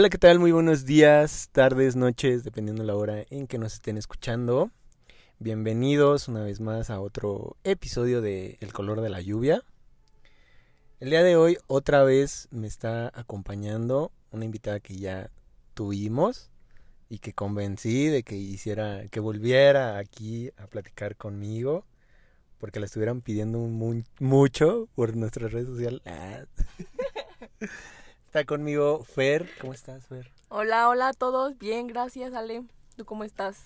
Hola, ¿qué tal? Muy buenos días, tardes, noches, dependiendo la hora en que nos estén escuchando. Bienvenidos una vez más a otro episodio de El color de la lluvia. El día de hoy otra vez me está acompañando una invitada que ya tuvimos y que convencí de que hiciera, que volviera aquí a platicar conmigo porque la estuvieran pidiendo mucho por nuestras redes sociales. Está conmigo Fer. ¿Cómo estás, Fer? Hola, hola a todos. Bien, gracias, Ale. ¿Tú cómo estás?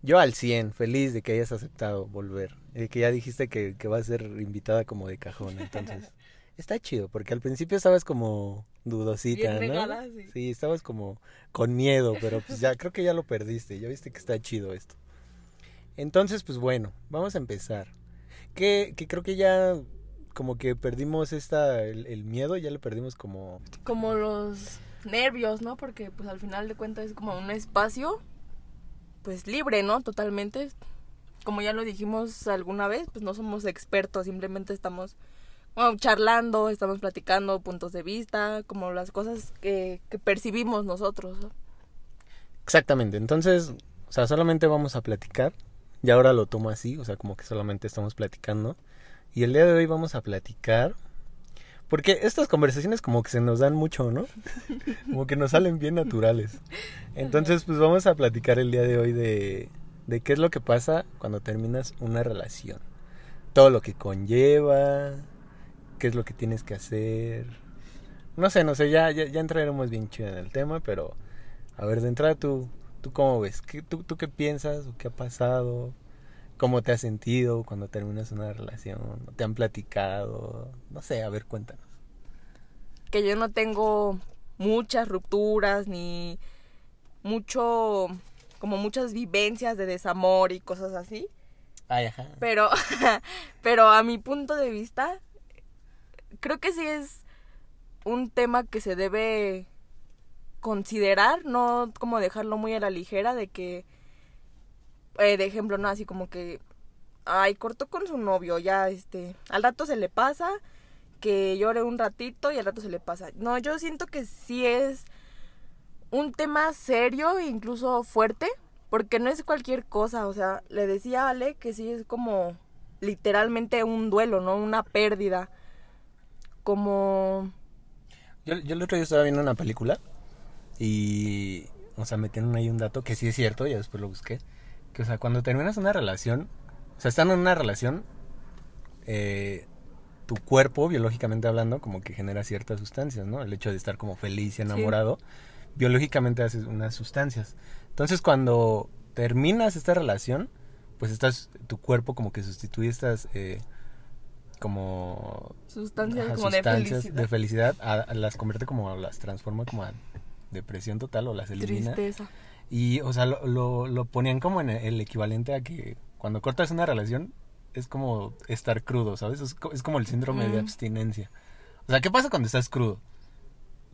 Yo al 100, feliz de que hayas aceptado volver. De que ya dijiste que, que va a ser invitada como de cajón, entonces. está chido, porque al principio estabas como dudosita, Bien ¿no? sí. sí, estabas como con miedo, pero pues ya creo que ya lo perdiste. Ya viste que está chido esto. Entonces, pues bueno, vamos a empezar. Que, que creo que ya como que perdimos esta, el, miedo, ya le perdimos como... Como los nervios, ¿no? Porque pues al final de cuentas es como un espacio pues libre, ¿no? Totalmente. Como ya lo dijimos alguna vez, pues no somos expertos, simplemente estamos charlando, estamos platicando puntos de vista, como las cosas que, que percibimos nosotros. Exactamente, entonces, o sea, solamente vamos a platicar, y ahora lo tomo así, o sea, como que solamente estamos platicando. Y el día de hoy vamos a platicar. Porque estas conversaciones como que se nos dan mucho, ¿no? Como que nos salen bien naturales. Entonces, pues vamos a platicar el día de hoy de, de qué es lo que pasa cuando terminas una relación. Todo lo que conlleva, qué es lo que tienes que hacer. No sé, no sé, ya, ya, ya entraremos bien chido en el tema, pero a ver, de entrada tú, ¿tú cómo ves? ¿Qué, tú, ¿Tú qué piensas o qué ha pasado? ¿Cómo te has sentido cuando terminas una relación? ¿Te han platicado? No sé, a ver, cuéntanos. Que yo no tengo muchas rupturas ni mucho, como muchas vivencias de desamor y cosas así. Ay, ajá. Pero, pero a mi punto de vista, creo que sí es un tema que se debe considerar, no como dejarlo muy a la ligera de que eh, de ejemplo, no, así como que, ay, cortó con su novio, ya, este, al rato se le pasa, que llore un ratito y al rato se le pasa. No, yo siento que sí es un tema serio e incluso fuerte, porque no es cualquier cosa, o sea, le decía a Ale que sí es como literalmente un duelo, ¿no? Una pérdida. Como... Yo, yo el otro día estaba viendo una película y, o sea, metieron ahí un dato que sí es cierto, ya después lo busqué que, o sea, cuando terminas una relación, o sea, estando en una relación, eh, tu cuerpo, biológicamente hablando, como que genera ciertas sustancias, ¿no? El hecho de estar como feliz y enamorado, biológicamente hace unas sustancias. Entonces, cuando terminas esta relación, pues estás, tu cuerpo como que sustituye estas... Eh, como sustancias, como de felicidad, de felicidad las convierte como las transforma como a depresión total o las elimina tristeza y, o sea, lo, lo, ponían como en el equivalente a que cuando cortas una relación es como estar crudo, ¿sabes? Es, como el síndrome de abstinencia. O sea, ¿qué pasa cuando estás crudo?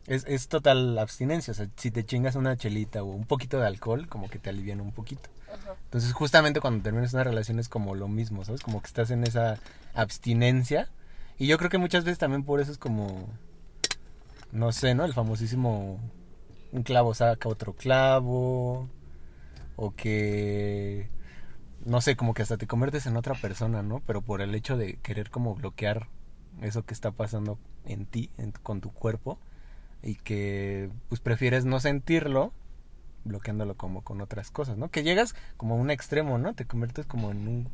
Es, es total abstinencia. O sea, si te chingas una chelita o un poquito de alcohol, como que te alivian un poquito. Entonces, justamente cuando terminas una relación es como lo mismo, ¿sabes? Como que estás en esa abstinencia. Y yo creo que muchas veces también por eso es como, no sé, ¿no? El famosísimo un clavo saca otro clavo, o que, no sé, como que hasta te conviertes en otra persona, ¿no? Pero por el hecho de querer como bloquear eso que está pasando en ti, con tu cuerpo, y que pues prefieres no sentirlo, bloqueándolo como con otras cosas, ¿no? Que llegas como a un extremo, ¿no? Te conviertes como en un,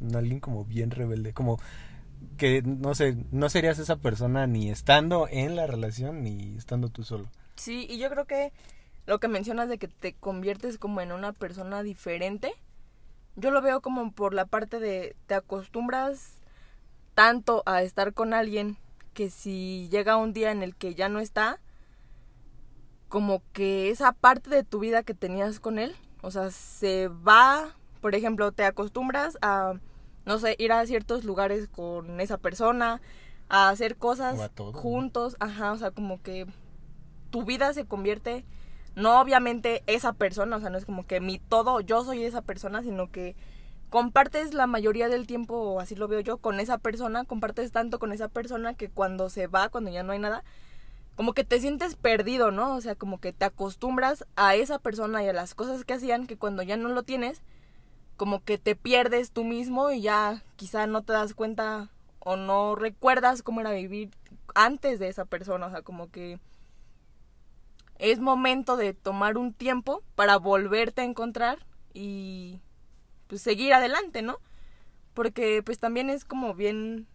un alguien como bien rebelde, como que no sé, no serías esa persona ni estando en la relación ni estando tú solo. Sí, y yo creo que lo que mencionas de que te conviertes como en una persona diferente, yo lo veo como por la parte de te acostumbras tanto a estar con alguien que si llega un día en el que ya no está, como que esa parte de tu vida que tenías con él, o sea, se va, por ejemplo, te acostumbras a, no sé, ir a ciertos lugares con esa persona, a hacer cosas juntos, ajá, o sea, como que tu vida se convierte, no obviamente esa persona, o sea, no es como que mi todo, yo soy esa persona, sino que compartes la mayoría del tiempo, así lo veo yo, con esa persona, compartes tanto con esa persona que cuando se va, cuando ya no hay nada, como que te sientes perdido, ¿no? O sea, como que te acostumbras a esa persona y a las cosas que hacían que cuando ya no lo tienes, como que te pierdes tú mismo y ya quizá no te das cuenta o no recuerdas cómo era vivir antes de esa persona, o sea, como que es momento de tomar un tiempo para volverte a encontrar y pues seguir adelante, ¿no? Porque pues también es como bien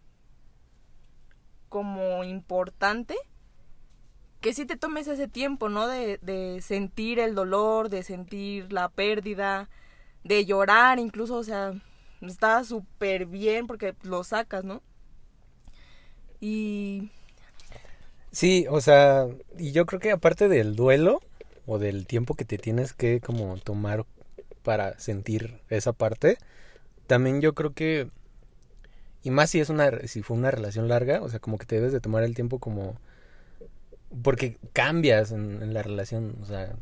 como importante que sí te tomes ese tiempo, ¿no? De, de sentir el dolor, de sentir la pérdida, de llorar incluso, o sea, está súper bien porque lo sacas, ¿no? Y Sí, o sea, y yo creo que aparte del duelo o del tiempo que te tienes que como tomar para sentir esa parte, también yo creo que y más si es una si fue una relación larga, o sea, como que te debes de tomar el tiempo como porque cambias en, la relación, o sea,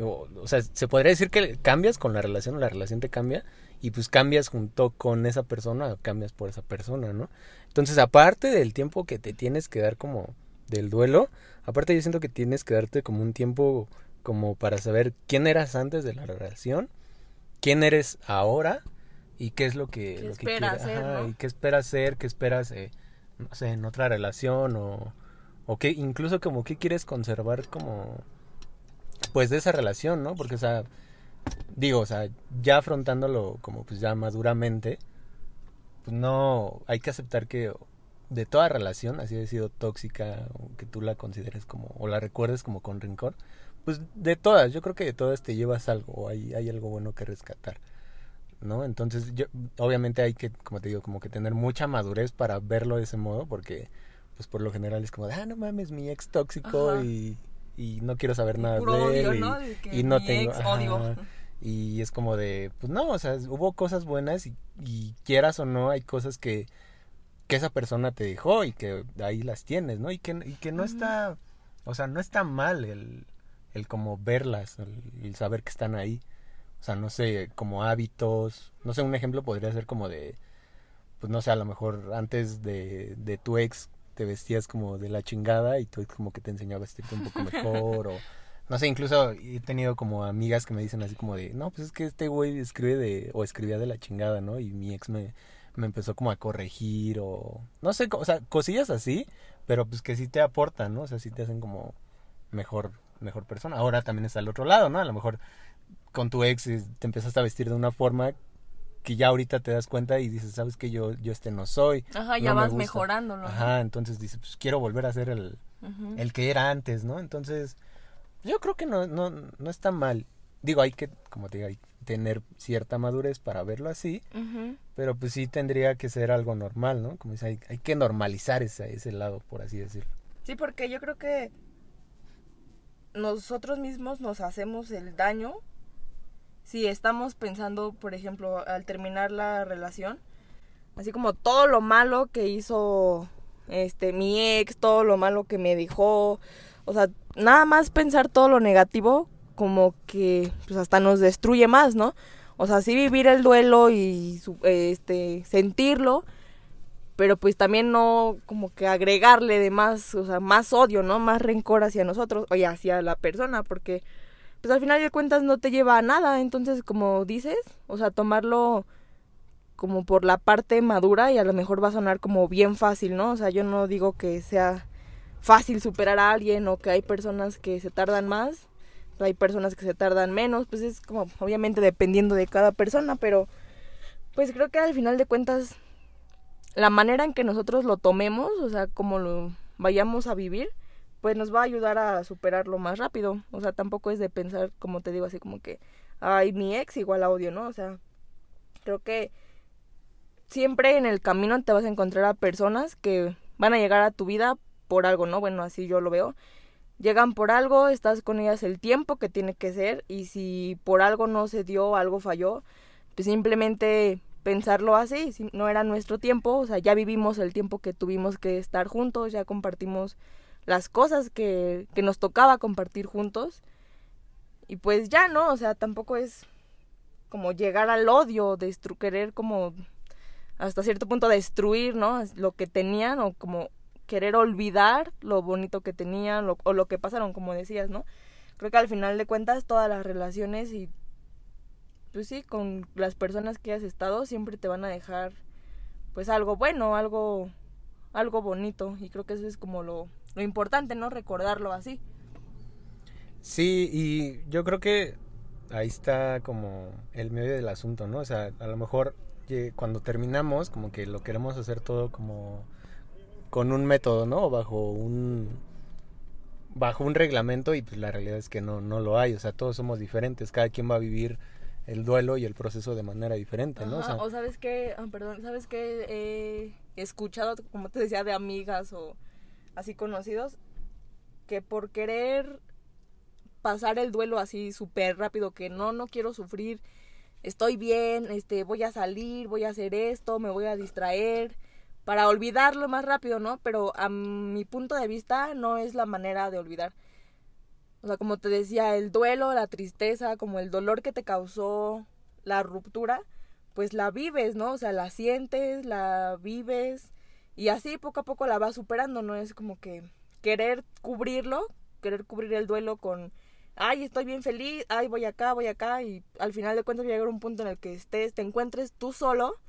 o, sea, se podría decir que cambias con la relación o la relación te cambia y pues cambias junto con esa persona o cambias por esa persona, ¿no? Entonces, aparte del tiempo que te tienes que dar como del duelo, aparte yo siento que tienes que darte como un tiempo como para saber quién eras antes de la relación, quién eres ahora y qué es lo que, lo que esperas y qué esperas ser, qué esperas, eh, no sé, en otra relación o, o qué, incluso como qué quieres conservar como, pues de esa relación, ¿no? Porque, o sea, digo, o sea, ya afrontándolo como pues ya maduramente, pues no, hay que aceptar que de toda relación, así ha sido tóxica, que tú la consideres como, o la recuerdes como con rencor, pues de todas, yo creo que de todas te llevas algo, o hay, hay algo bueno que rescatar, ¿no? Entonces, yo, obviamente hay que, como te digo, como que tener mucha madurez para verlo de ese modo, porque, pues por lo general es como, ah, no mames, mi ex tóxico y, y no quiero saber nada de él. Y, no tengo... y es como de, pues no, o sea, hubo cosas buenas y, y quieras o no, hay cosas que que esa persona te dejó y que ahí las tienes, ¿no? Y que, y que no está, o sea, no está mal el, el como verlas, el, saber que están ahí. O sea, no sé, como hábitos, no sé, un ejemplo podría ser como de, pues no sé, a lo mejor antes de, de tu ex te vestías como de la chingada y tu ex como que te enseñaba a vestirte un poco mejor o no sé, incluso he tenido como amigas que me dicen así como de, no, pues es que este güey escribe de, o escribía de la chingada, ¿no? Y mi ex me, me empezó como a corregir o no sé, o sea, cosillas así, pero pues que sí te aportan, ¿no? O sea, sí te hacen como mejor mejor persona. Ahora también está al otro lado, ¿no? A lo mejor con tu ex te empezaste a vestir de una forma que ya ahorita te das cuenta y dices, ¿sabes que yo yo este no soy? Ajá, ya vas mejorándolo. Ajá, entonces dices, pues quiero volver a ser el el que era antes, ¿no? Entonces, yo creo que no no no está mal. Digo, hay que como te digo, hay tener cierta madurez para verlo así, pero pues sí tendría que ser algo normal, ¿no? Como dice, hay, hay que normalizar ese, ese lado, por así decirlo. Sí, porque yo creo que nosotros mismos nos hacemos el daño si estamos pensando, por ejemplo, al terminar la relación, así como todo lo malo que hizo este mi ex, todo lo malo que me dijo, o sea, nada más pensar todo lo negativo como que pues hasta nos destruye más, ¿no? O sea, sí vivir el duelo y este sentirlo, pero pues también no como que agregarle de más, o sea, más odio, ¿no? Más rencor hacia nosotros o hacia la persona, porque pues al final de cuentas no te lleva a nada, entonces como dices, o sea, tomarlo como por la parte madura y a lo mejor va a sonar como bien fácil, ¿no? O sea, yo no digo que sea fácil superar a alguien o que hay personas que se tardan más, hay personas que se tardan menos, pues es como obviamente dependiendo de cada persona, pero pues creo que al final de cuentas la manera en que nosotros lo tomemos, o sea, como lo vayamos a vivir, pues nos va a ayudar a superarlo más rápido. O sea, tampoco es de pensar, como te digo, así como que, ay, mi ex igual a odio, ¿no? O sea, creo que siempre en el camino te vas a encontrar a personas que van a llegar a tu vida por algo, ¿no? Bueno, así yo lo veo llegan por algo, estás con ellas el tiempo que tiene que ser y si por algo no se dio, algo falló, pues simplemente pensarlo así, si no era nuestro tiempo, o sea, ya vivimos el tiempo que tuvimos que estar juntos, ya compartimos las cosas que, que nos tocaba compartir juntos y pues ya no, o sea, tampoco es como llegar al odio, querer como hasta cierto punto destruir, ¿no? Lo que tenían o como querer olvidar lo bonito que tenían o lo que pasaron, como decías, ¿no? Creo que al final de cuentas todas las relaciones y pues sí, con las personas que has estado siempre te van a dejar pues algo bueno, algo algo bonito y creo que eso es como lo, lo importante, ¿no? Recordarlo así. Sí, y yo creo que ahí está como el medio del asunto, ¿no? O sea, a lo mejor cuando terminamos como que lo queremos hacer todo como con un método, ¿no? Bajo un bajo un reglamento y pues la realidad es que no no lo hay, o sea, todos somos diferentes, cada quien va a vivir el duelo y el proceso de manera diferente, ¿no? o, sabes que, ah, perdón, sabes que he escuchado, como te decía, de amigas o así conocidos, que por querer pasar el duelo así súper rápido, que no, no quiero sufrir, estoy bien, este, voy a salir, voy a hacer esto, me voy a distraer, para olvidarlo más rápido, ¿no? Pero a mi punto de vista no es la manera de olvidar. O sea, como te decía, el duelo, la tristeza, como el dolor que te causó la ruptura, pues la vives, ¿no? O sea, la sientes, la vives y así poco a poco la vas superando, no es como que querer cubrirlo, querer cubrir el duelo con, ay, estoy bien feliz, ay, voy acá, voy acá y al final de cuentas va a llegar un punto en el que estés, te encuentres tú solo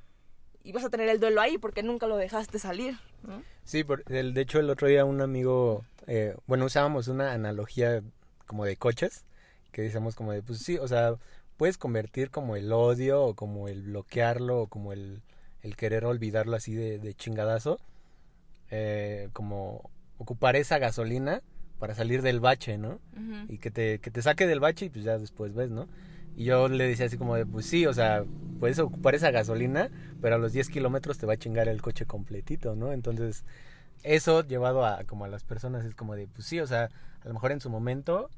y vas a tener el duelo ahí porque nunca lo dejaste salir. Sí, por, el, de hecho el otro día un amigo, eh, bueno, usábamos una analogía como de coches, que decíamos como de, pues sí, o sea, puedes convertir como el odio o como el bloquearlo o como el, el querer olvidarlo así de, de chingadazo, eh, como ocupar esa gasolina para salir del bache, ¿no? Y que te, que te saque del bache y pues ya después ves, ¿no? Y yo le decía así como de, pues sí, o sea, puedes ocupar esa gasolina, pero a los 10 kilómetros te va a chingar el coche completito, ¿no? Entonces, eso llevado a como a las personas es como de, pues sí, o sea, a lo mejor en su momento,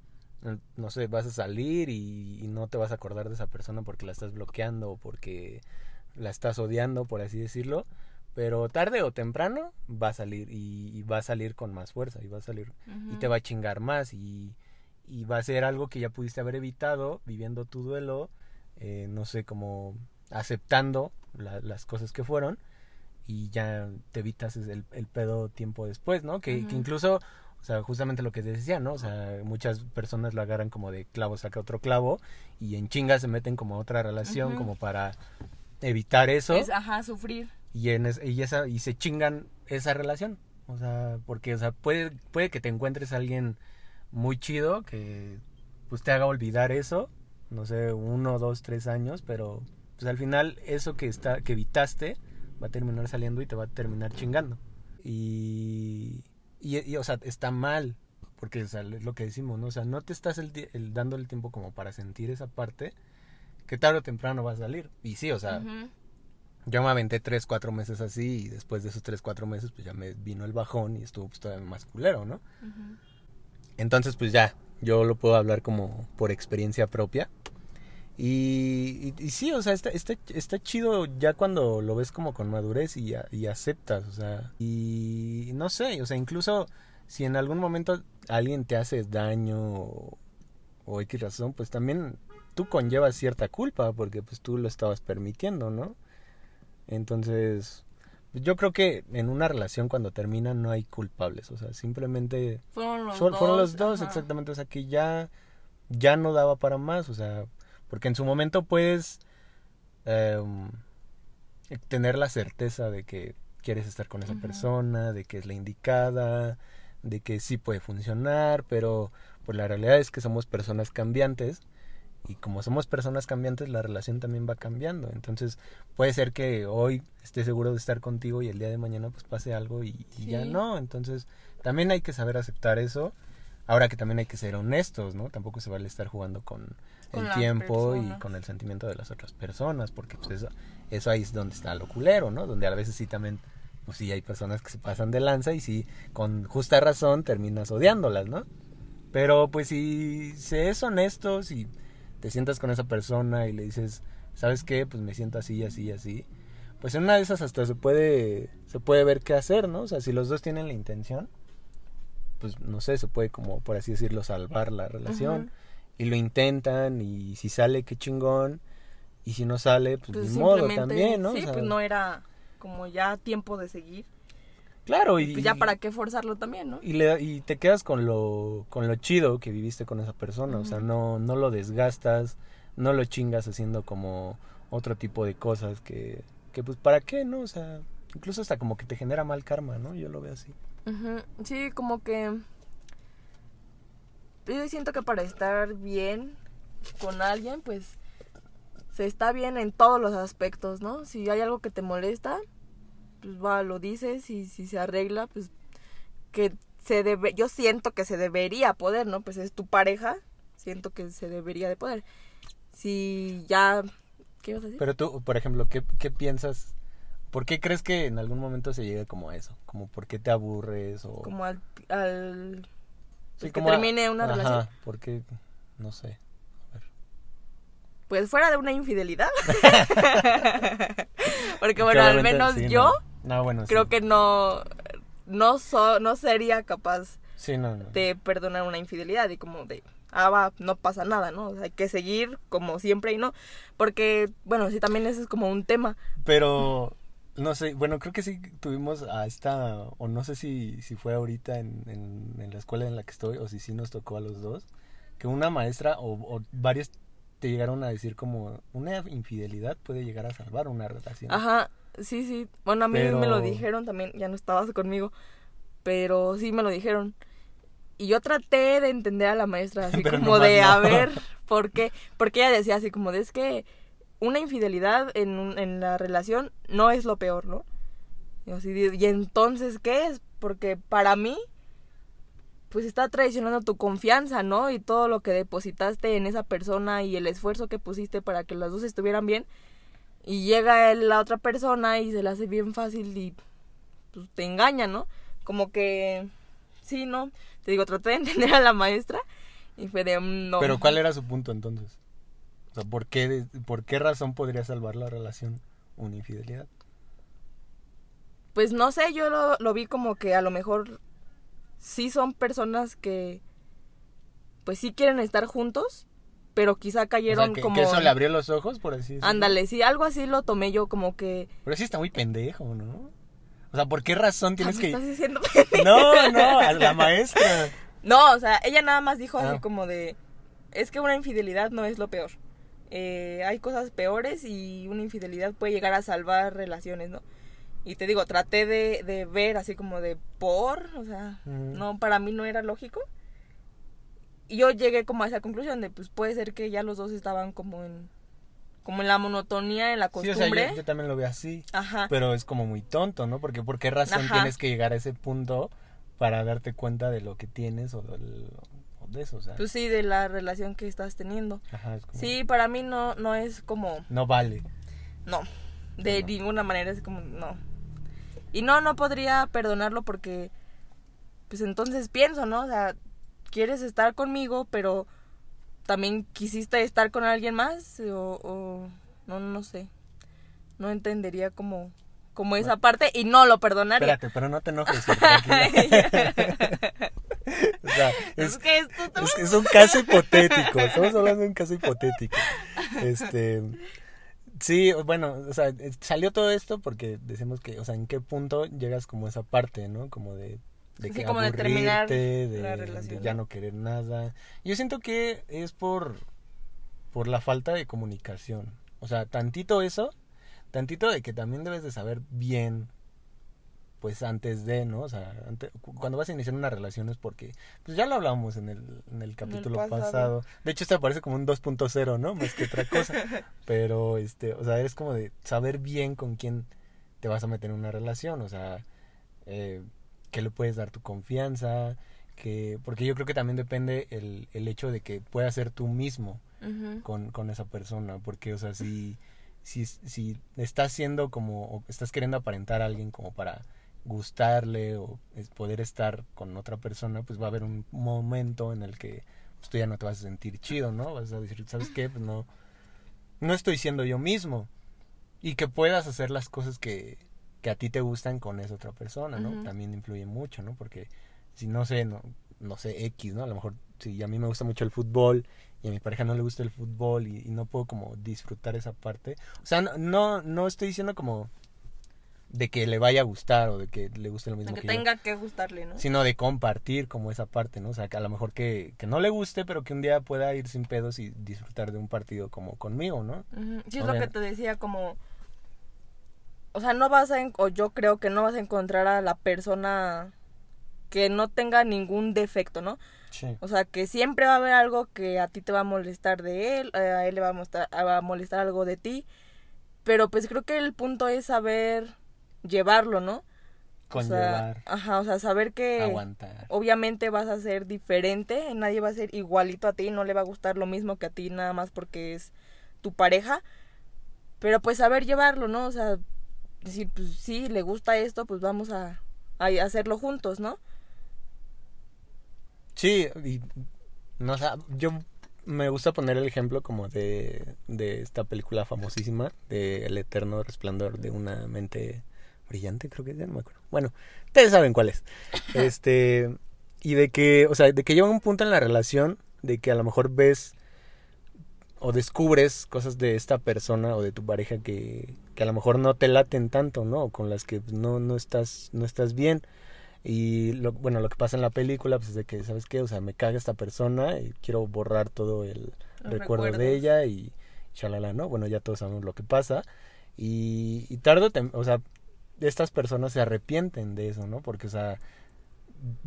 no sé, vas a salir y, no te vas a acordar de esa persona porque la estás bloqueando o porque la estás odiando, por así decirlo, pero tarde o temprano va a salir y, va a salir con más fuerza y va a salir y te va a chingar más y y va a ser algo que ya pudiste haber evitado viviendo tu duelo, eh, no sé, como aceptando las cosas que fueron y ya te evitas el, el pedo tiempo después, ¿no? Que, que, incluso, o sea, justamente lo que te decía, ¿no? O sea, muchas personas lo agarran como de clavo saca otro clavo y en chinga se meten como a otra relación como para evitar eso. ajá, sufrir. Y, en y, esa, y se chingan esa relación. O sea, porque, o sea, puede, puede que te encuentres a alguien muy chido que pues te haga olvidar eso, no sé, uno, dos, tres años, pero pues al final eso que está, que evitaste va a terminar saliendo y te va a terminar chingando. Y, y, o sea, está mal, porque es lo que decimos, ¿no? O sea, no te estás el, dando el tiempo como para sentir esa parte, que tarde o temprano va a salir. Y sí, o sea, yo me aventé tres, cuatro meses así y después de esos tres, cuatro meses pues ya me vino el bajón y estuvo pues todavía más culero, ¿no? Entonces, pues ya, yo lo puedo hablar como por experiencia propia. Y, sí, o sea, está, está, está, chido ya cuando lo ves como con madurez y, y, aceptas, o sea, y no sé, o sea, incluso si en algún momento alguien te hace daño o, o X razón, pues también tú conllevas cierta culpa porque pues tú lo estabas permitiendo, ¿no? Entonces, yo creo que en una relación cuando termina no hay culpables, o sea, simplemente fueron los dos, fueron los dos exactamente, o sea, que ya ya no daba para más, o sea, porque en su momento puedes em, tener la certeza de que quieres estar con esa persona, de que es la indicada, de que sí puede funcionar, pero pues la realidad es que somos personas cambiantes y como somos personas cambiantes, la relación también va cambiando. Entonces, puede ser que hoy esté seguro de estar contigo y el día de mañana pues pase algo y, ya no. Entonces, también hay que saber aceptar eso. Ahora que también hay que ser honestos, ¿no? Tampoco se vale estar jugando con, el tiempo y con el sentimiento de las otras personas, porque pues eso, eso ahí es donde está lo culero, ¿no? Donde a veces sí también, pues sí hay personas que se pasan de lanza y sí, con justa razón terminas odiándolas, ¿no? Pero pues si se es honesto, si te sientas con esa persona y le dices, ¿sabes qué? Pues me siento así, así, así. Pues en una de esas hasta se puede, se puede ver qué hacer, ¿no? O sea, si los dos tienen la intención, pues no sé, se puede como, por así decirlo, salvar la relación. Y lo intentan y si sale, qué chingón. Y si no sale, pues, pues ni modo también, ¿no? Sí, pues no era como ya tiempo de seguir. Claro, y, Pues ya para qué forzarlo también, ¿no? y, le, y te quedas con lo, con lo chido que viviste con esa persona, o sea, no, no lo desgastas, no lo chingas haciendo como otro tipo de cosas que, que pues para qué, ¿no? O sea, incluso hasta como que te genera mal karma, ¿no? Yo lo veo así. Sí, como que yo siento que para estar bien con alguien, pues se está bien en todos los aspectos, ¿no? Si hay algo que te molesta, pues va, lo dices y si se arregla, pues que se debe, yo siento que se debería poder, ¿no? Pues es tu pareja, siento que se debería de poder. Si ya, ¿qué ibas a decir? Pero tú, por ejemplo, ¿qué, qué piensas? ¿Por qué crees que en algún momento se llegue como a eso? Como por qué te aburres o... Como al, al Sí, pues, que como a- termine una Ajá, relación. ¿por qué? No sé. A ver. Pues fuera de una infidelidad. Porque bueno, al menos sí, yo No, No, bueno, creo sí. que no no so- no sería capaz Sí, no, no. de perdonar una infidelidad y como de ah va, no pasa nada, ¿no? O sea, hay que seguir como siempre y no, porque bueno, sí también ese es como un tema. Pero, no sé, bueno, creo que sí tuvimos a esta, o no sé si, si fue ahorita en, en, en la escuela en la que estoy, o si sí nos tocó a los dos, que una maestra o, o varios te llegaron a decir como una infidelidad puede llegar a salvar una relación. Ajá, sí, sí. Bueno, a mí Pero- me lo dijeron también, ya no estabas conmigo, pero sí me lo dijeron. Y yo traté de entender a la maestra así Pero como de, no. a ver, ¿por qué? Porque ella decía así como de, es que una infidelidad en, un- en la relación no es lo peor, ¿no? Y, así, ¿y entonces qué es? Porque para mí, pues está traicionando tu confianza, ¿no? Y todo lo que depositaste en esa persona y el esfuerzo que pusiste para que las dos estuvieran bien. Y llega la otra persona y se la hace bien fácil y pues te engaña, ¿no? Como que sí, ¿no? Te digo, traté de entender a la maestra y fue de mm, no. Pero ¿cuál era su punto entonces? O sea, ¿por qué, ¿por qué razón podría salvar la relación una infidelidad? Pues no sé, yo lo, lo vi como que a lo mejor sí son personas que pues sí quieren estar juntos, pero quizá O sea, cayeron que, como... que eso le abrió los ojos, por así decirlo. Ándale, sí, algo así lo tomé yo como que... Pero sí está muy pendejo, ¿no? O sea, ¿por qué razón tienes ¿Me que...? estás diciendo? No, no, a la maestra. No, o sea, ella nada más dijo así Ah. como de, es que una infidelidad no es lo peor. Eh, hay cosas peores y una infidelidad puede llegar a salvar relaciones, ¿no? Y te digo, traté de, de ver así como de por, o sea, no, para mí no era lógico. Y yo llegué como a esa conclusión de, pues puede ser que ya los dos estaban como en, como en la monotonía, en la Sí, o costumbre. sea, yo, yo también lo veo así. Ajá. Pero es como muy tonto, ¿no? Porque ¿por qué razón Ajá. tienes que llegar a ese punto para darte cuenta de lo que tienes o, del- o de eso? O sea, Pues sí, de la relación que estás teniendo. ajá, es como- Sí, para mí no, no es como... No vale. No, de No. ninguna manera es como no. Y no, no podría perdonarlo porque, pues entonces pienso, ¿no? O sea, quieres estar conmigo, pero también quisiste estar con alguien más o, o no, no sé. No entendería como, como esa parte y no lo perdonaría. Espérate, pero no te enojes. O sea, Es, es, que esto es, es un caso hipotético. Estamos hablando de un caso hipotético. Este. Sí, bueno, o sea, salió todo esto porque decimos que, o sea, en qué punto llegas como a esa parte, ¿no? Como de, de Sí, que como de terminar de, la de relación, ya ¿no? querer nada. Yo siento que es por, por la falta de comunicación. O sea, tantito eso, tantito de que también debes de saber bien, pues antes de, ¿no? O sea, ante- cu- cuando vas a iniciar una relación es porque, pues ya lo hablamos en el, en el capítulo pasado. pasado. De hecho, este parece como un 2.0, ¿no? Más que otra cosa. Pero, este, o sea, es como de saber bien con quién te vas a meter en una relación, o sea, eh, que le puedes dar tu confianza, que, porque yo creo que también depende el, el hecho de que puedas ser tú mismo con, con esa persona, porque, o sea, si, si, si estás siendo como, o estás queriendo aparentar a alguien como para gustarle o poder estar con otra persona, pues va a haber un momento en el que pues, tú ya no te vas a sentir chido, ¿no? Vas a decir, ¿sabes qué? Pues no, no estoy siendo yo mismo. Y que puedas hacer las cosas que, que a ti te gustan con esa otra persona, ¿no? También influye mucho, ¿no? Porque si no sé, no, no sé, X, ¿no? A lo mejor si a mí me gusta mucho el fútbol y a mi pareja no le gusta el fútbol y, y no puedo como disfrutar esa parte. O sea, no, no, no estoy diciendo como de que le vaya a gustar o de que le guste lo mismo De que, que yo, tenga que gustarle, ¿no? sino de compartir como esa parte, ¿no? O sea, que a lo mejor que, que no le guste, pero que un día pueda ir sin pedos y disfrutar de un partido como conmigo, ¿no? Sí, es lo que te decía, como... O sea, no vas a... O yo creo que no vas a encontrar a la persona que no tenga ningún defecto, ¿no? Sí. O sea, que siempre va a haber algo que a ti te va a molestar de él, eh, a él le va a, mostrar- va a molestar algo de ti. Pero pues creo que el punto es saber llevarlo, ¿no? O sea, Conllevar, ajá, o sea, saber que aguantar. obviamente vas a ser diferente, nadie va a ser igualito a ti, no le va a gustar lo mismo que a ti nada más porque es tu pareja, pero pues saber llevarlo, ¿no? O sea, decir, pues sí, le gusta esto, pues vamos a, a hacerlo juntos, ¿no? Sí, y no sé, yo me gusta poner el ejemplo como de, de esta película famosísima de El eterno resplandor de una mente brillante, creo que ya no me acuerdo. Bueno, ustedes saben cuál es. Este, y de que, o sea, de que llega un punto en la relación de que a lo mejor ves o descubres cosas de esta persona o de tu pareja que, que a lo mejor no te laten tanto, ¿no? O con las que no, no estás, no estás bien. Y lo, bueno, lo que pasa en la película, pues es de que, ¿sabes qué? O sea, me caga esta persona y quiero borrar todo el Los recuerdo de ella y chalala, ¿no? Bueno, ya todos sabemos lo que pasa. Y, y tarde o sea, estas personas se arrepienten de eso, ¿no? Porque, o sea,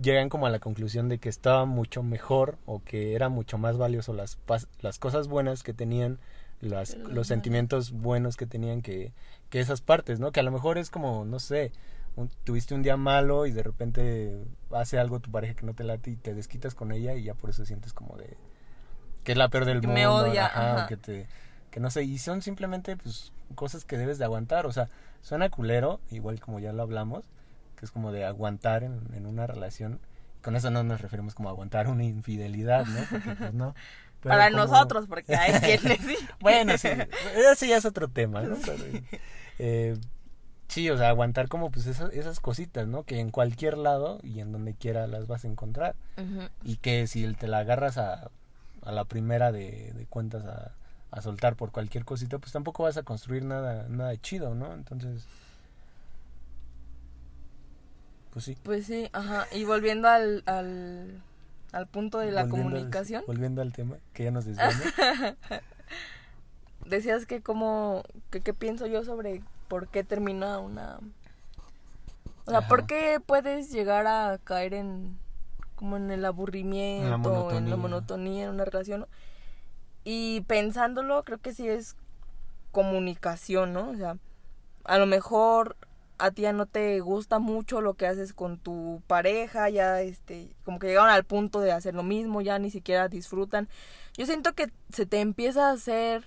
llegan como a la conclusión de que estaba mucho mejor o que era mucho más valioso las, las cosas buenas que tenían, las, los sentimientos buenos que tenían que, que esas partes, ¿no? Que a lo mejor es como, no sé, un- tuviste un día malo y de repente hace algo tu pareja que no te late y te desquitas con ella y ya por eso sientes como de que es la peor del Que mundo, me odia, ajá. que te que no sé, y son simplemente pues cosas que debes de aguantar, o sea, suena culero, igual como ya lo hablamos, que es como de aguantar en, en una relación. Con eso no nos referimos como a aguantar una infidelidad, ¿no? Porque pues no. Pero Para como- nosotros, porque hay quienes sí. bueno, sí, ese ya es otro tema, ¿no? Pero, eh, sí, o sea, aguantar como pues esas, esas cositas, ¿no? Que en cualquier lado y en donde quiera las vas a encontrar. Y que si te la agarras a, a la primera de, de cuentas a, a soltar por cualquier cosita, pues tampoco vas a construir nada, nada chido, ¿no? Entonces, pues sí. Pues sí, ajá. Y volviendo al, al, al punto de la Volviendo al- comunicación, volviendo al tema, que ya nos desviamos. decías que como, que qué pienso yo sobre por qué termina una... O sea, Ajá. ¿por qué puedes llegar a caer en como en el aburrimiento, en la monotonía. monotonía en una relación? ¿no? Y pensándolo, creo que sí es comunicación, ¿no? O sea, a lo mejor a ti ya no te gusta mucho lo que haces con tu pareja, ya este, como que llegaron al punto de hacer lo mismo, ya ni siquiera disfrutan. Yo siento que se te empieza a hacer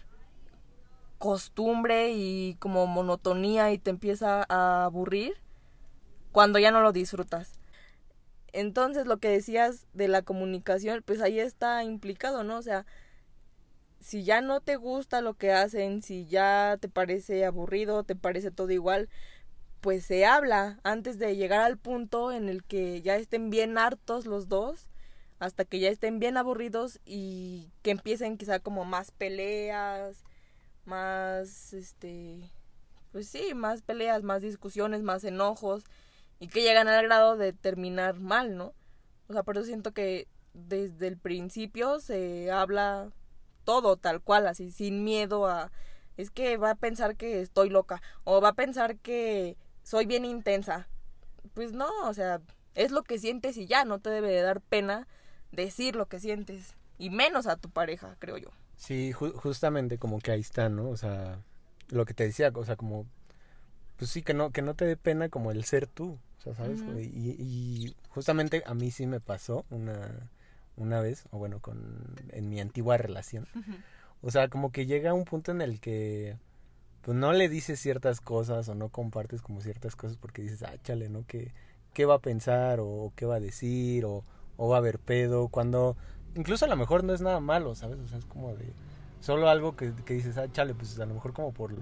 costumbre y como monotonía y te empieza a aburrir cuando ya no lo disfrutas. Entonces lo que decías de la comunicación, pues ahí está implicado, ¿no? O sea, si ya no te gusta lo que hacen, si ya te parece aburrido, te parece todo igual, pues se habla antes de llegar al punto en el que ya estén bien hartos los dos, hasta que ya estén bien aburridos y que empiecen quizá como más peleas, más este pues sí, más peleas, más discusiones, más enojos y que llegan al grado de terminar mal, ¿no? O sea, por eso siento que desde el principio se habla todo tal cual, así, sin miedo a... Es que va a pensar que estoy loca o va a pensar que soy bien intensa. Pues no, o sea, es lo que sientes y ya, no te debe de dar pena decir lo que sientes. Y menos a tu pareja, creo yo. Sí, ju- justamente como que ahí está, ¿no? O sea, lo que te decía, o sea, como, pues sí, que no, que no te dé pena como el ser tú, o sea, ¿sabes? Y justamente a mí sí me pasó una, una vez, o bueno, con, en mi antigua relación. O sea, como que llega un punto en el que, pues no le dices ciertas cosas o no compartes como ciertas cosas porque dices, ah, chale, ¿no? ¿Qué, qué va a pensar o qué va a decir o, o va a haber pedo? Cuando incluso a lo mejor no es nada malo, ¿sabes? O sea, es como de solo algo que, que dices, ah, chale, pues a lo mejor como por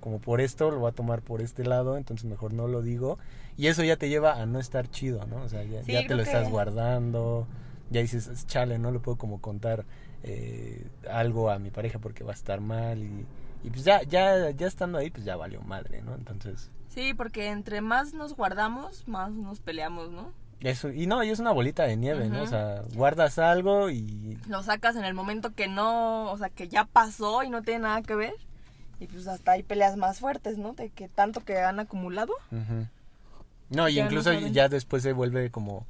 como por esto lo va a tomar por este lado, entonces mejor no lo digo. Y eso ya te lleva a no estar chido, ¿no? O sea, ya, Sí, ya te lo estás guardando, ya dices, chale, no le puedo como contar eh, algo a mi pareja porque va a estar mal y, Y pues ya, ya, ya estando ahí, pues ya valió madre, ¿no? Entonces... Sí, porque entre más nos guardamos, más nos peleamos, ¿no? Eso, y no, y es una bolita de nieve, ¿no? O sea, guardas algo y... Lo sacas en el momento que no, o sea, que ya pasó y no tiene nada que ver. Y pues hasta hay peleas más fuertes, ¿no? De que tanto que han acumulado. No, y incluso ya después se vuelve como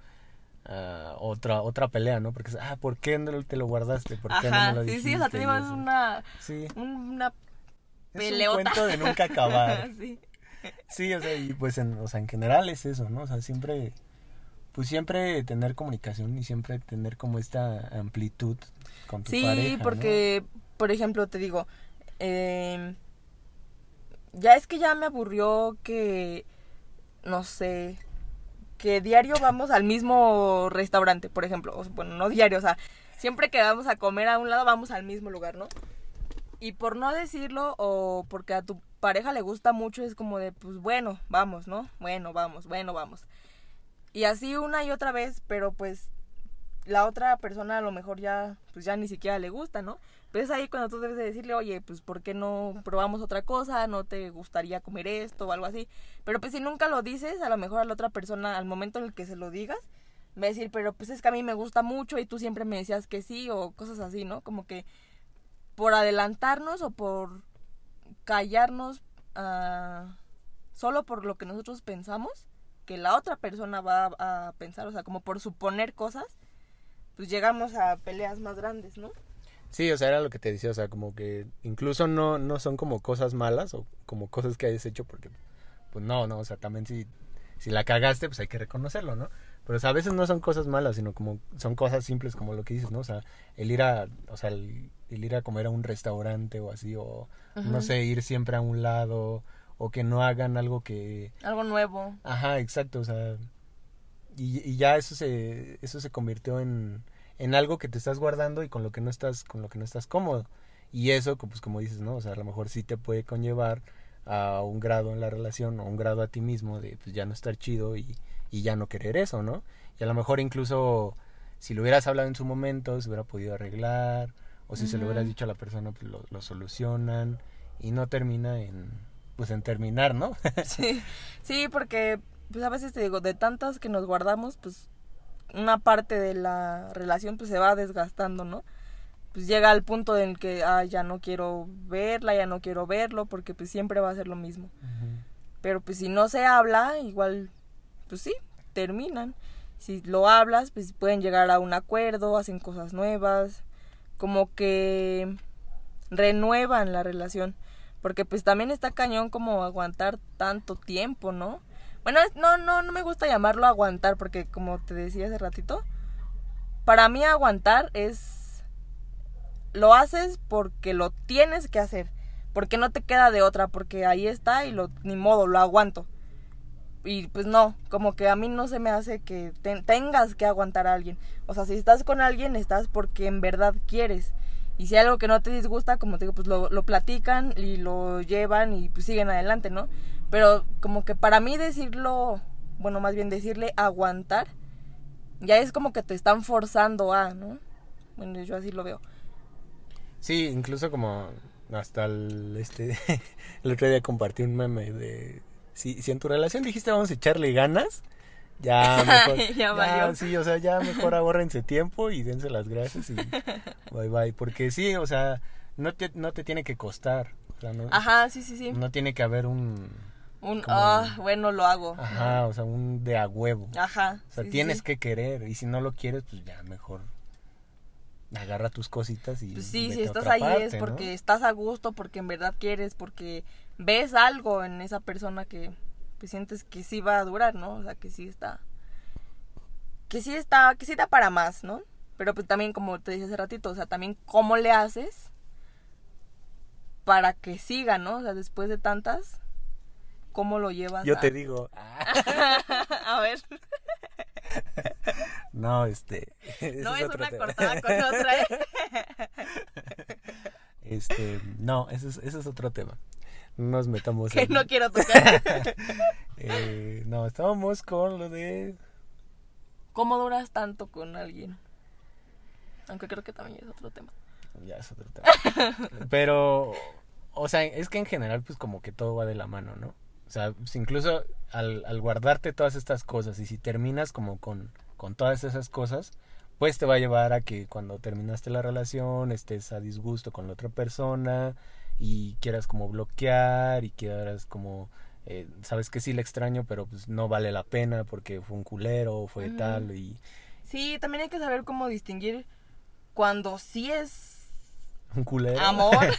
uh, otra otra pelea, ¿no? Porque, ah, ¿por qué no te lo guardaste? ¿Por qué Ajá, no me lo sí, sí, o sea, tenemos una, Sí. una Es peleota. un cuento de nunca acabar. sí. Sí, o sea, y pues en, o sea, en general es eso, ¿no? O sea, siempre, pues siempre tener comunicación y siempre tener como esta amplitud con tu Sí, pareja, ¿no? porque, por ejemplo, te digo, eh, ya es que ya me aburrió que, no sé, que diario vamos al mismo restaurante, por ejemplo. O, bueno, no diario, o sea, siempre que vamos a comer a un lado vamos al mismo lugar, ¿no? Y por no decirlo o porque a tu pareja le gusta mucho es como de, pues bueno, vamos, ¿no? Bueno, vamos, bueno, vamos. Y así una y otra vez, pero pues la otra persona a lo mejor ya, pues ya ni siquiera le gusta, ¿no? Pues es ahí cuando tú debes de decirle, oye, pues ¿por qué no probamos otra cosa? ¿No te gustaría comer esto o algo así? Pero pues si nunca lo dices, a lo mejor a la otra persona, al momento en el que se lo digas, va a decir, pero pues es que a mí me gusta mucho y tú siempre me decías que sí o cosas así, ¿no? Como que por adelantarnos o por callarnos ah, solo por lo que nosotros pensamos, que la otra persona va a pensar, o sea, como por suponer cosas, pues llegamos a peleas más grandes, ¿no? Sí, o sea, era lo que te decía, o sea, como que incluso no, no son como cosas malas o como cosas que hayas hecho porque, pues no, no, o sea, también si, si la cagaste, pues hay que reconocerlo, ¿no? Pero o sea, a veces no son cosas malas, sino como son cosas simples como lo que dices, ¿no? O sea, el ir a, o sea, el, el ir a comer a un restaurante o así, o no sé, ir siempre a un lado, o que no hagan algo que... Algo nuevo. Ajá, exacto, o sea, y, y ya eso se, eso se convirtió en, en algo que te estás guardando y con lo que no estás, con lo que no estás cómodo. Y eso, pues como dices, ¿no? O sea, a lo mejor sí te puede conllevar a un grado en la relación o un grado a ti mismo de pues ya no estar chido y, y ya no querer eso, ¿no? Y a lo mejor incluso si lo hubieras hablado en su momento se hubiera podido arreglar o si se lo hubieras dicho a la persona pues lo, lo solucionan y no termina en pues en terminar, ¿no? Sí, sí, porque pues a veces te digo, de tantas que nos guardamos, pues una parte de la relación pues se va desgastando, ¿no? Pues llega al punto en el que ah, ya no quiero verla, ya no quiero verlo, porque pues siempre va a ser lo mismo. Pero pues si no se habla, igual, pues sí, terminan. Si lo hablas, pues pueden llegar a un acuerdo, hacen cosas nuevas, como que renuevan la relación. Porque pues también está cañón como aguantar tanto tiempo, ¿no? Bueno, no, no, no me gusta llamarlo aguantar, porque como te decía hace ratito, para mí aguantar es... Lo haces porque lo tienes que hacer, porque no te queda de otra, porque ahí está y lo, ni modo, lo aguanto. Y pues no, como que a mí no se me hace que te- tengas que aguantar a alguien. O sea, si estás con alguien, estás porque en verdad quieres. Y si hay algo que no te disgusta, como te digo, pues lo, lo platican y lo llevan y pues siguen adelante, ¿no? Pero como que para mí decirlo, bueno, más bien decirle aguantar, ya es como que te están forzando a, ¿no? Bueno, yo así lo veo. Sí, incluso como hasta el, este, el otro día compartí un meme de si, si en tu relación dijiste vamos a echarle ganas, ya mejor, Ya sí, o sea, ya mejor ahorrense tiempo y dense las gracias y bye bye, porque sí, o sea, no te, no te tiene que costar, o sea, no, Ajá, sí, sí, sí. no tiene que haber un, Un, ah, bueno, lo hago. ajá, o sea, un de a huevo, Ajá. o sea, sí, tienes sí. que querer y si no lo quieres, pues ya mejor agarra tus cositas y Pues sí, si estás ahí es porque estás a gusto, porque en verdad quieres, porque ves algo en esa persona que pues, sientes que sí va a durar, ¿no? O sea, que sí está. Que sí está, que sí da para más, ¿no? Pero pues también, como te dije hace ratito, o sea, también cómo le haces para que siga, ¿no? O sea, después de tantas, ¿cómo lo llevas? Yo a... te digo, a ver, No, este. no es, una tema. cortada con otra, ¿eh? Este, no, ese es, ese es otro tema. No nos metamos que en- no quiero tocar. Eh, no, estábamos con lo de. ¿Cómo duras tanto con alguien? Aunque creo que también es otro tema. Ya es otro tema. Pero, o sea, es que en general, pues como que todo va de la mano, ¿no? O sea, pues, incluso al, al guardarte todas estas cosas y si terminas como con, con todas esas cosas, pues te va a llevar a que cuando terminaste la relación estés a disgusto con la otra persona y quieras como bloquear y quieras como eh, sabes que sí le extraño pero pues no vale la pena porque fue un culero o fue tal y Sí, también hay que saber cómo distinguir cuando sí es un culero amor.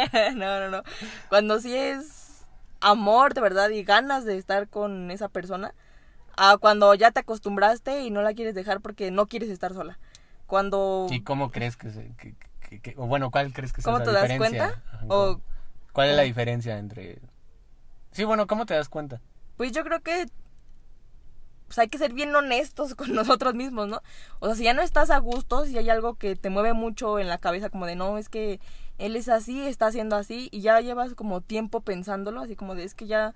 no, no, no. Cuando sí es amor de verdad y ganas de estar con esa persona. A cuando ya te acostumbraste y no la quieres dejar porque no quieres estar sola. Cuando... ¿Y cómo crees que se... Que, que- que- o bueno, ¿cuál crees que sea ¿Cómo esa te das diferencia? cuenta? O- ¿cómo- ¿Cuál es la diferencia entre... Sí, bueno, ¿cómo te das cuenta? Pues yo creo que pues hay que ser bien honestos con nosotros mismos, ¿no? O sea, si ya no estás a gusto, si hay algo que te mueve mucho en la cabeza, como de no, es que él es así, está haciendo así, y ya llevas como tiempo pensándolo, así como de es que ya,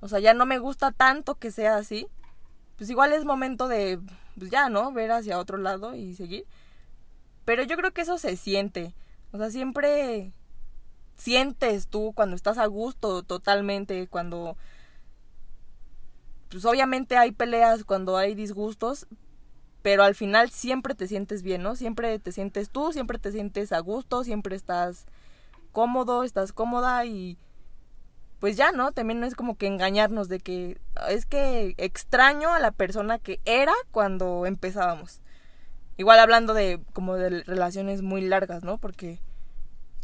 o sea, ya no me gusta tanto que sea así, pues igual es momento de, pues ya, ¿no? Ver hacia otro lado y seguir. Pero yo creo que eso se siente, o sea, siempre sientes tú cuando estás a gusto totalmente, cuando pues obviamente hay peleas cuando hay disgustos, pero al final siempre te sientes bien, ¿no? Siempre te sientes tú, siempre te sientes a gusto, siempre estás cómodo, estás cómoda y pues ya, ¿no? También no es como que engañarnos de que es que extraño a la persona que era cuando empezábamos. Igual hablando de como de relaciones muy largas, ¿no? Porque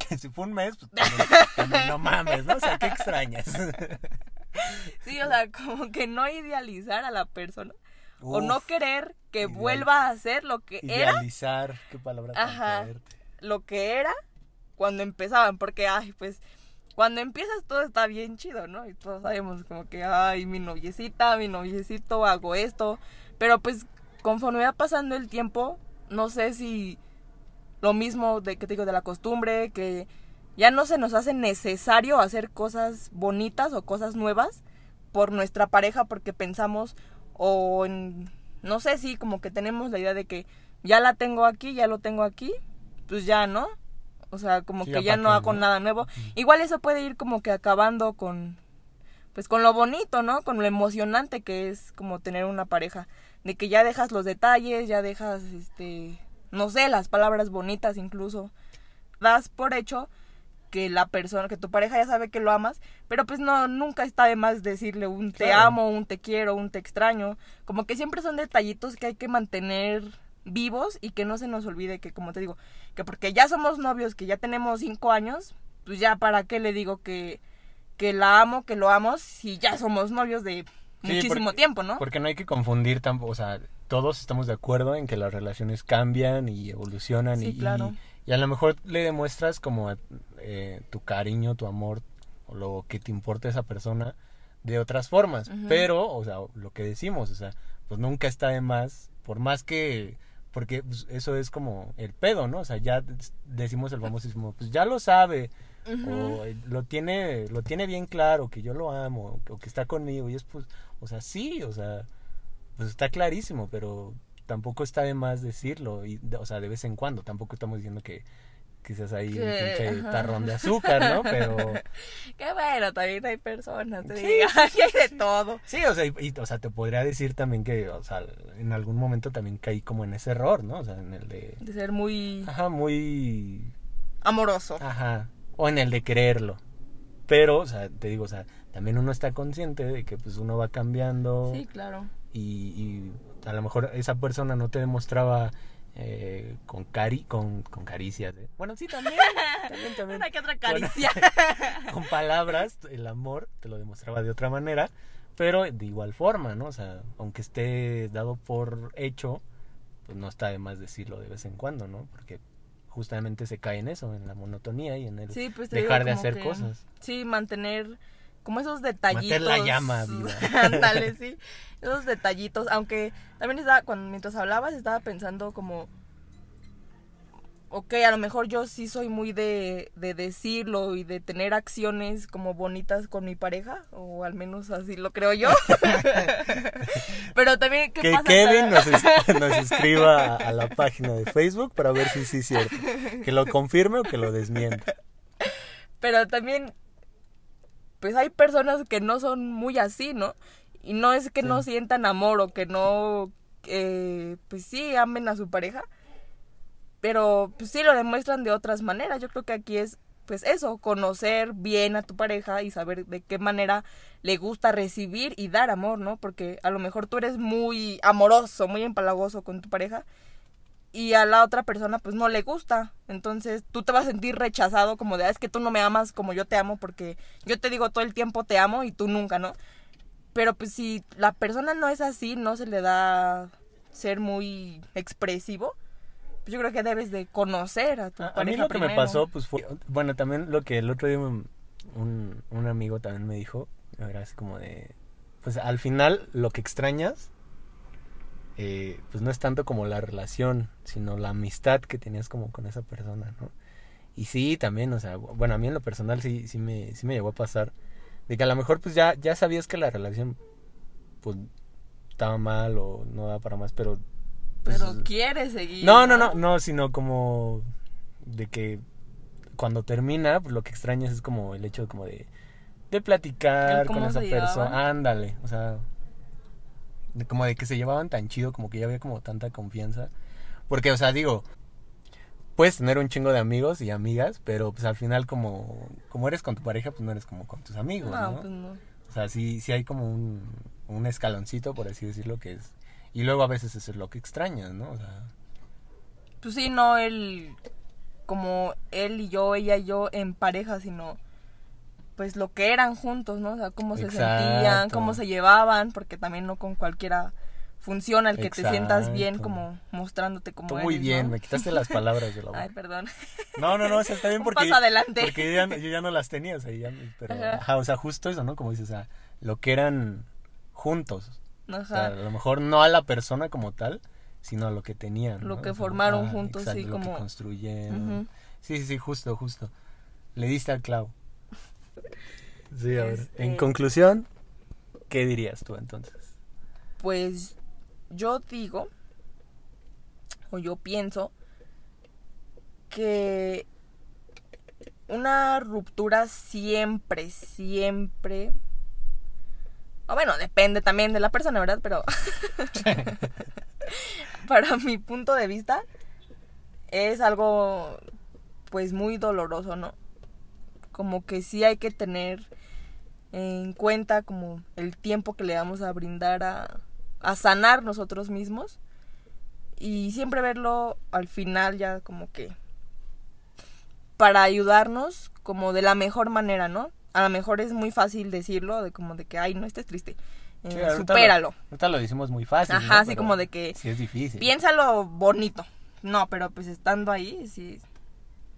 Que si fue un mes, pues también, también no mames, ¿no? O sea, ¿qué extrañas? sí, o sea, como que no idealizar a la persona o no querer que ideal- vuelva a ser lo que era Idealizar, qué palabra tan Ajá. fuerte. lo que era cuando empezaban, porque, ay, pues, cuando empiezas todo está bien chido, ¿no? Y todos sabemos como que, ay, mi noviecita, mi noviecito, hago esto, pero pues, conforme va pasando el tiempo, no sé si lo mismo de que te digo de la costumbre, que ya no se nos hace necesario hacer cosas bonitas o cosas nuevas por nuestra pareja porque pensamos o en, no sé si como que tenemos la idea de que ya la tengo aquí, ya lo tengo aquí, pues ya, ¿no? O sea, como Sí, que ya no hago nada nuevo. Igual eso puede ir como que acabando con, pues con lo bonito, ¿no? Con lo emocionante que es como tener una pareja. De que ya dejas los detalles, ya dejas, este, no sé, las palabras bonitas incluso. Das por hecho que la persona, que tu pareja ya sabe que lo amas, pero pues no, nunca está de más decirle un te Claro. amo, un te quiero, un te extraño. Como que siempre son detallitos que hay que mantener vivos y que no se nos olvide que, como te digo, que porque ya somos novios, que ya tenemos cinco años, pues ya para qué le digo que, que la amo, que lo amo, si ya somos novios de Sí, muchísimo porque- tiempo, ¿no? Porque no hay que confundir tampoco, o sea, todos estamos de acuerdo en que las relaciones cambian y evolucionan Sí, y, claro. y, y a lo mejor le demuestras como eh, tu cariño, tu amor o lo que te importa esa persona de otras formas, pero, o sea, lo que decimos, o sea, pues nunca está de más, por más que, porque pues, eso es como el pedo, ¿no? O sea, ya decimos el famosísimo, pues ya lo sabe, o eh, lo tiene lo tiene bien claro que yo lo amo o que está conmigo y es pues o sea sí o sea pues está clarísimo pero tampoco está de más decirlo y o sea de vez en cuando tampoco estamos diciendo que seas ahí un pinche tarrón de azúcar no pero Qué bueno, también hay personas, te Sí, diga, hay de todo. sí o sea y, y, o sea te podría decir también que o sea en algún momento también caí como en ese error no o sea en el de De ser muy ajá muy amoroso. Ajá. O en el de creerlo. Pero, o sea, te digo, o sea, también uno está consciente de que pues uno va cambiando Sí, claro. y, y a lo mejor esa persona no te demostraba eh, con cari con, con caricias. ¿eh? Bueno, sí, también, también, también. Una que otra caricia. Con palabras, el amor te lo demostraba de otra manera, pero de igual forma, ¿no? O sea, aunque esté dado por hecho, pues no está de más decirlo de vez en cuando, ¿no? Porque justamente se cae en eso, en la monotonía y en el Sí, pues dejar de hacer que- cosas. Sí, mantener como esos detallitos. Mantener la llama viva. Ándale, sí. Esos detallitos. Aunque también estaba, cuando mientras hablabas, estaba pensando como. Ok, a lo mejor yo sí soy muy de, de decirlo y de tener acciones como bonitas con mi pareja, o al menos así lo creo yo. Pero también, ¿qué Que pasa? Kevin nos, es- nos escriba a, a la página de Facebook para ver si sí es cierto. Que lo confirme o que lo desmienta. Pero también, pues hay personas que no son muy así, ¿no? Y no es que no sientan amor o que no, eh, pues sí, amen a su pareja, pero pues sí lo demuestran de otras maneras. Yo creo que aquí es, pues eso, conocer bien a tu pareja y saber de qué manera le gusta recibir y dar amor, ¿no? Porque a lo mejor tú eres muy amoroso, muy empalagoso con tu pareja y a la otra persona pues no le gusta. Entonces tú te vas a sentir rechazado como de, ah, es que tú no me amas como yo te amo porque yo te digo todo el tiempo te amo y tú nunca, ¿no? Pero pues si la persona no es así, no se le da ser muy expresivo, pues yo creo que debes de conocer a tu A, a pareja mí lo que me pasó, pues fue. Bueno, también lo que el otro día un, un, un amigo también me dijo. Era así como de. Pues al final, lo que extrañas. Eh, pues no es tanto como la relación, sino la amistad que tenías como con esa persona, ¿no? Y sí, también, o sea, bueno, a mí en lo personal sí, sí, me, sí me llegó a pasar. De que a lo mejor pues ya, ya sabías que la relación pues estaba mal o no daba para más, pero... pues, Pero quieres seguir. no, no, no, no, sino como de que cuando termina, pues lo que extrañas es como el hecho como de, de platicar con esa persona. Ándale, o sea, de como de que se llevaban tan chido, como que ya había como tanta confianza. Porque, o sea, digo, puedes tener un chingo de amigos y amigas, pero pues al final como, como eres con tu pareja, pues no eres como con tus amigos, No, ¿no? pues no. O sea, sí, sí hay como un, un escaloncito, por así decirlo, que es... Y luego a veces eso es lo que extrañas, ¿no? O sea... Pues sí, no él como él y yo, ella y yo en pareja, sino pues lo que eran juntos, ¿no? O sea, cómo se sentían, cómo se llevaban, porque también no con cualquiera funciona el que te sientas bien como mostrándote como Tú muy bien, ¿no? me quitaste las palabras de la boca. Ay, perdón. No, no, no, o sea, está bien porque... paso adelante. Porque yo ya, no- yo ya no las tenía, o sea, ya, pero... Ajá. Ajá, o sea, justo eso, ¿no? Como dices, o sea, lo que eran juntos. O sea, a Ajá. lo mejor no a la persona como tal, sino a lo que tenían. Lo que O sea, formaron ah, juntos, exacto, sí, lo que. Sí, sí, sí, justo, justo. Le diste al clavo. Sí, a ver. Este- En conclusión, ¿qué dirías tú entonces? Pues yo digo, o yo pienso, que una ruptura siempre, siempre... O bueno, depende también de la persona, ¿verdad? Pero para mi punto de vista es algo pues muy doloroso, ¿no? Como que sí hay que tener en cuenta como el tiempo que le vamos a brindar a, a sanar nosotros mismos y siempre verlo al final ya como que para ayudarnos como de la mejor manera, ¿no? A lo mejor es muy fácil decirlo de como de que ay no estés triste, eh, Sí, ahorita supéralo. Lo, ahorita lo decimos muy fácil. Ajá, ¿no? así Pero como de que Sí, es difícil. piénsalo bonito. No, pero pues estando ahí, sí,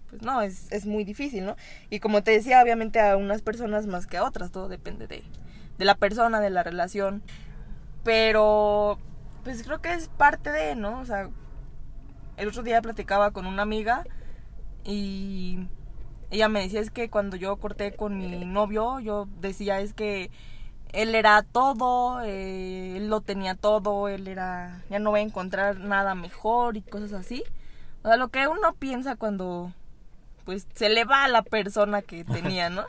pues no, es, es muy difícil, ¿no? Y como te decía, obviamente a unas personas más que a otras, todo depende de, de la persona, de la relación. Pero, pues creo que es parte de, ¿no? O sea, el otro día platicaba con una amiga y ella me decía es que cuando yo corté con mi novio, yo decía es que él era todo, eh, él lo tenía todo, él era, ya no voy a encontrar nada mejor y cosas así. O sea, lo que uno piensa cuando, pues, se le va a la persona que tenía, ¿no?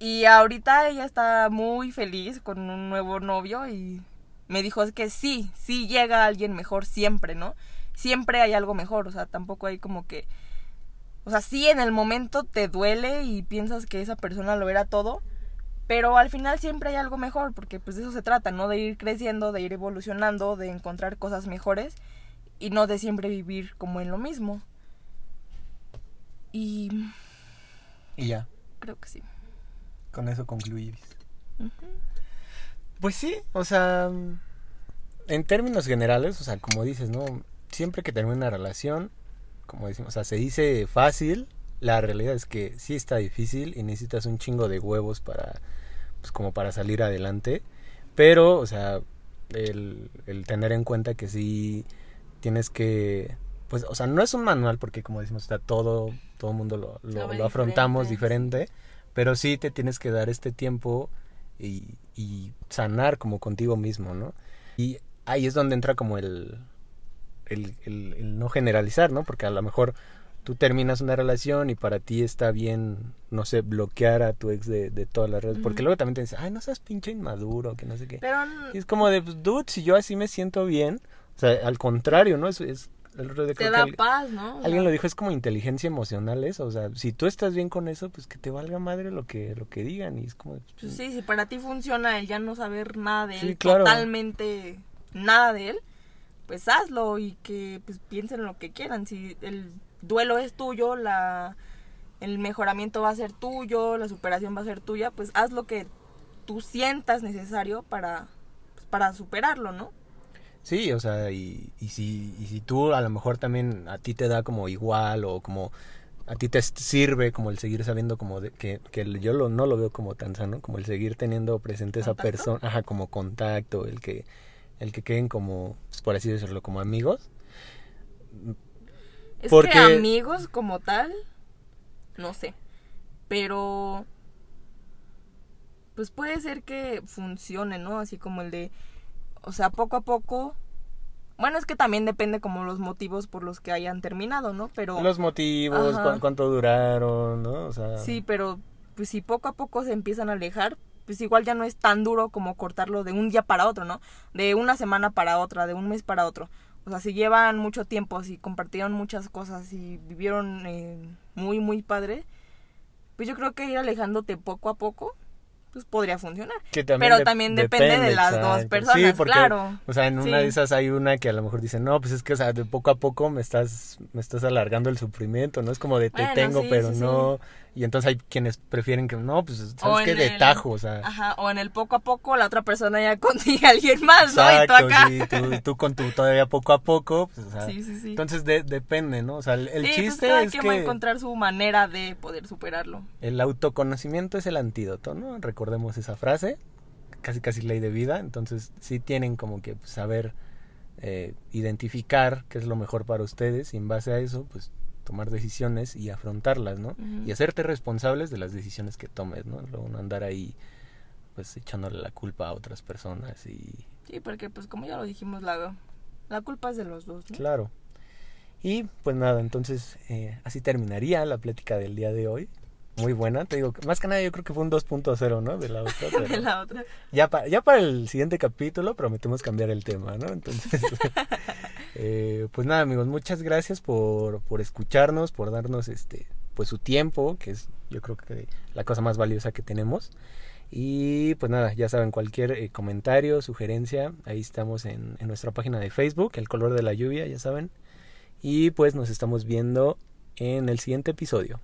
Y ahorita ella está muy feliz con un nuevo novio y me dijo es que sí, sí llega alguien mejor siempre, ¿no? Siempre hay algo mejor, o sea, tampoco hay como que... O sea, sí en el momento te duele y piensas que esa persona lo era todo, pero al final siempre hay algo mejor, porque pues de eso se trata, ¿no? De ir creciendo, de ir evolucionando, de encontrar cosas mejores y no de siempre vivir como en lo mismo. Y Y ya, creo que sí. con eso concluimos. Ujú. Pues sí, o sea, en términos generales, o sea, como dices, ¿no? Siempre que termina una relación, como decimos, o sea, se dice fácil, la realidad es que sí está difícil y necesitas un chingo de huevos para, pues como para salir adelante, pero, o sea, el, el tener en cuenta que sí tienes que, pues, o sea, no es un manual porque como decimos, está todo, todo el mundo lo, lo, Lo afrontamos diferente, diferente, pero sí te tienes que dar este tiempo y, y sanar como contigo mismo, ¿no? Y ahí es donde entra como el, el, el- el no generalizar, ¿no? Porque a lo mejor tú terminas una relación y para ti está bien, no sé, bloquear a tu ex de, de todas las redes. Porque luego también te dicen, ay, no seas pinche inmaduro, que no sé qué. Pero Y es como de, pues, dude, si yo así me siento bien, o sea, al contrario, ¿no? Es, es el te creo da que paz, ¿no? Alguien lo dijo, es como inteligencia emocional eso, o sea, si tú estás bien con eso, pues que te valga madre lo que, lo que digan y es como... Pues sí, si para ti funciona el ya no saber nada de él, claro. totalmente nada de él, pues hazlo y que pues piensen lo que quieran. Si el duelo es tuyo, la el mejoramiento va a ser tuyo, la superación va a ser tuya, pues haz lo que tú sientas necesario para pues, para superarlo, ¿no? Sí, o sea, y, y, si, y si tú a lo mejor también a ti te da como igual o como a ti te sirve como el seguir sabiendo como de, que, que yo lo, no lo veo como tan sano, como el seguir teniendo presente esa persona, ajá, como contacto, el que, el que queden como, por así decirlo, como amigos. Es Porque- que amigos como tal, no sé. Pero pues puede ser que funcione, ¿no? Así como el de, o sea, poco a poco. Bueno, es que también depende como los motivos por los que hayan terminado, ¿no? Pero Los motivos, cu- cuánto duraron, ¿no? O sea, sí, pero pues si poco a poco se empiezan a alejar, pues igual ya no es tan duro como cortarlo de un día para otro, ¿no? De una semana para otra, de un mes para otro. O sea, si llevan mucho tiempo, si compartieron muchas cosas y vivieron eh, muy, muy padre, pues yo creo que ir alejándote poco a poco, pues podría funcionar. Que también Pero de- también depende de las dos personas, Sí, porque, claro. O sea, en una Sí. de esas hay una que a lo mejor dice, no, pues es que, o sea, de poco a poco me estás, me estás alargando el sufrimiento, ¿no? Es como de te Bueno, tengo, sí, pero no. Y entonces hay quienes prefieren que, no, pues, ¿sabes qué? De el- tajo, o sea. Ajá, o en el poco a poco la otra persona ya consigue a alguien más, ¿no? Y tú acá. sí, tú, tú con tu todavía poco a poco, pues, o sea. Sí, sí, sí. Entonces de- depende, ¿no? O sea, el, el Sí, pues chiste cada es quien va a que encontrar su manera de poder superarlo. el autoconocimiento es el antídoto, ¿no? Recordemos esa frase, casi casi ley de vida, entonces sí tienen como que saber eh, identificar qué es lo mejor para ustedes y en base a eso, pues tomar decisiones y afrontarlas, ¿no? Y hacerte responsables de las decisiones que tomes, ¿no? Luego no andar ahí pues echándole la culpa a otras personas y Sí, porque pues como ya lo dijimos, la, la culpa es de los dos, ¿no? claro. Y pues nada, entonces eh, así terminaría la plática del día de hoy. Muy buena, te digo, más que nada yo creo que fue un 2.0, ¿no? De la otra. De la otra. Ya, pa- ya para el siguiente capítulo prometemos cambiar el tema, ¿no? Entonces, eh, pues nada, amigos, muchas gracias por, por escucharnos, por darnos este, pues su tiempo, que es yo creo que la cosa más valiosa que tenemos. Y pues nada, ya saben, cualquier eh, comentario, sugerencia, ahí estamos en, en nuestra página de Facebook, El color de la lluvia, ya saben. Y pues nos estamos viendo en el siguiente episodio.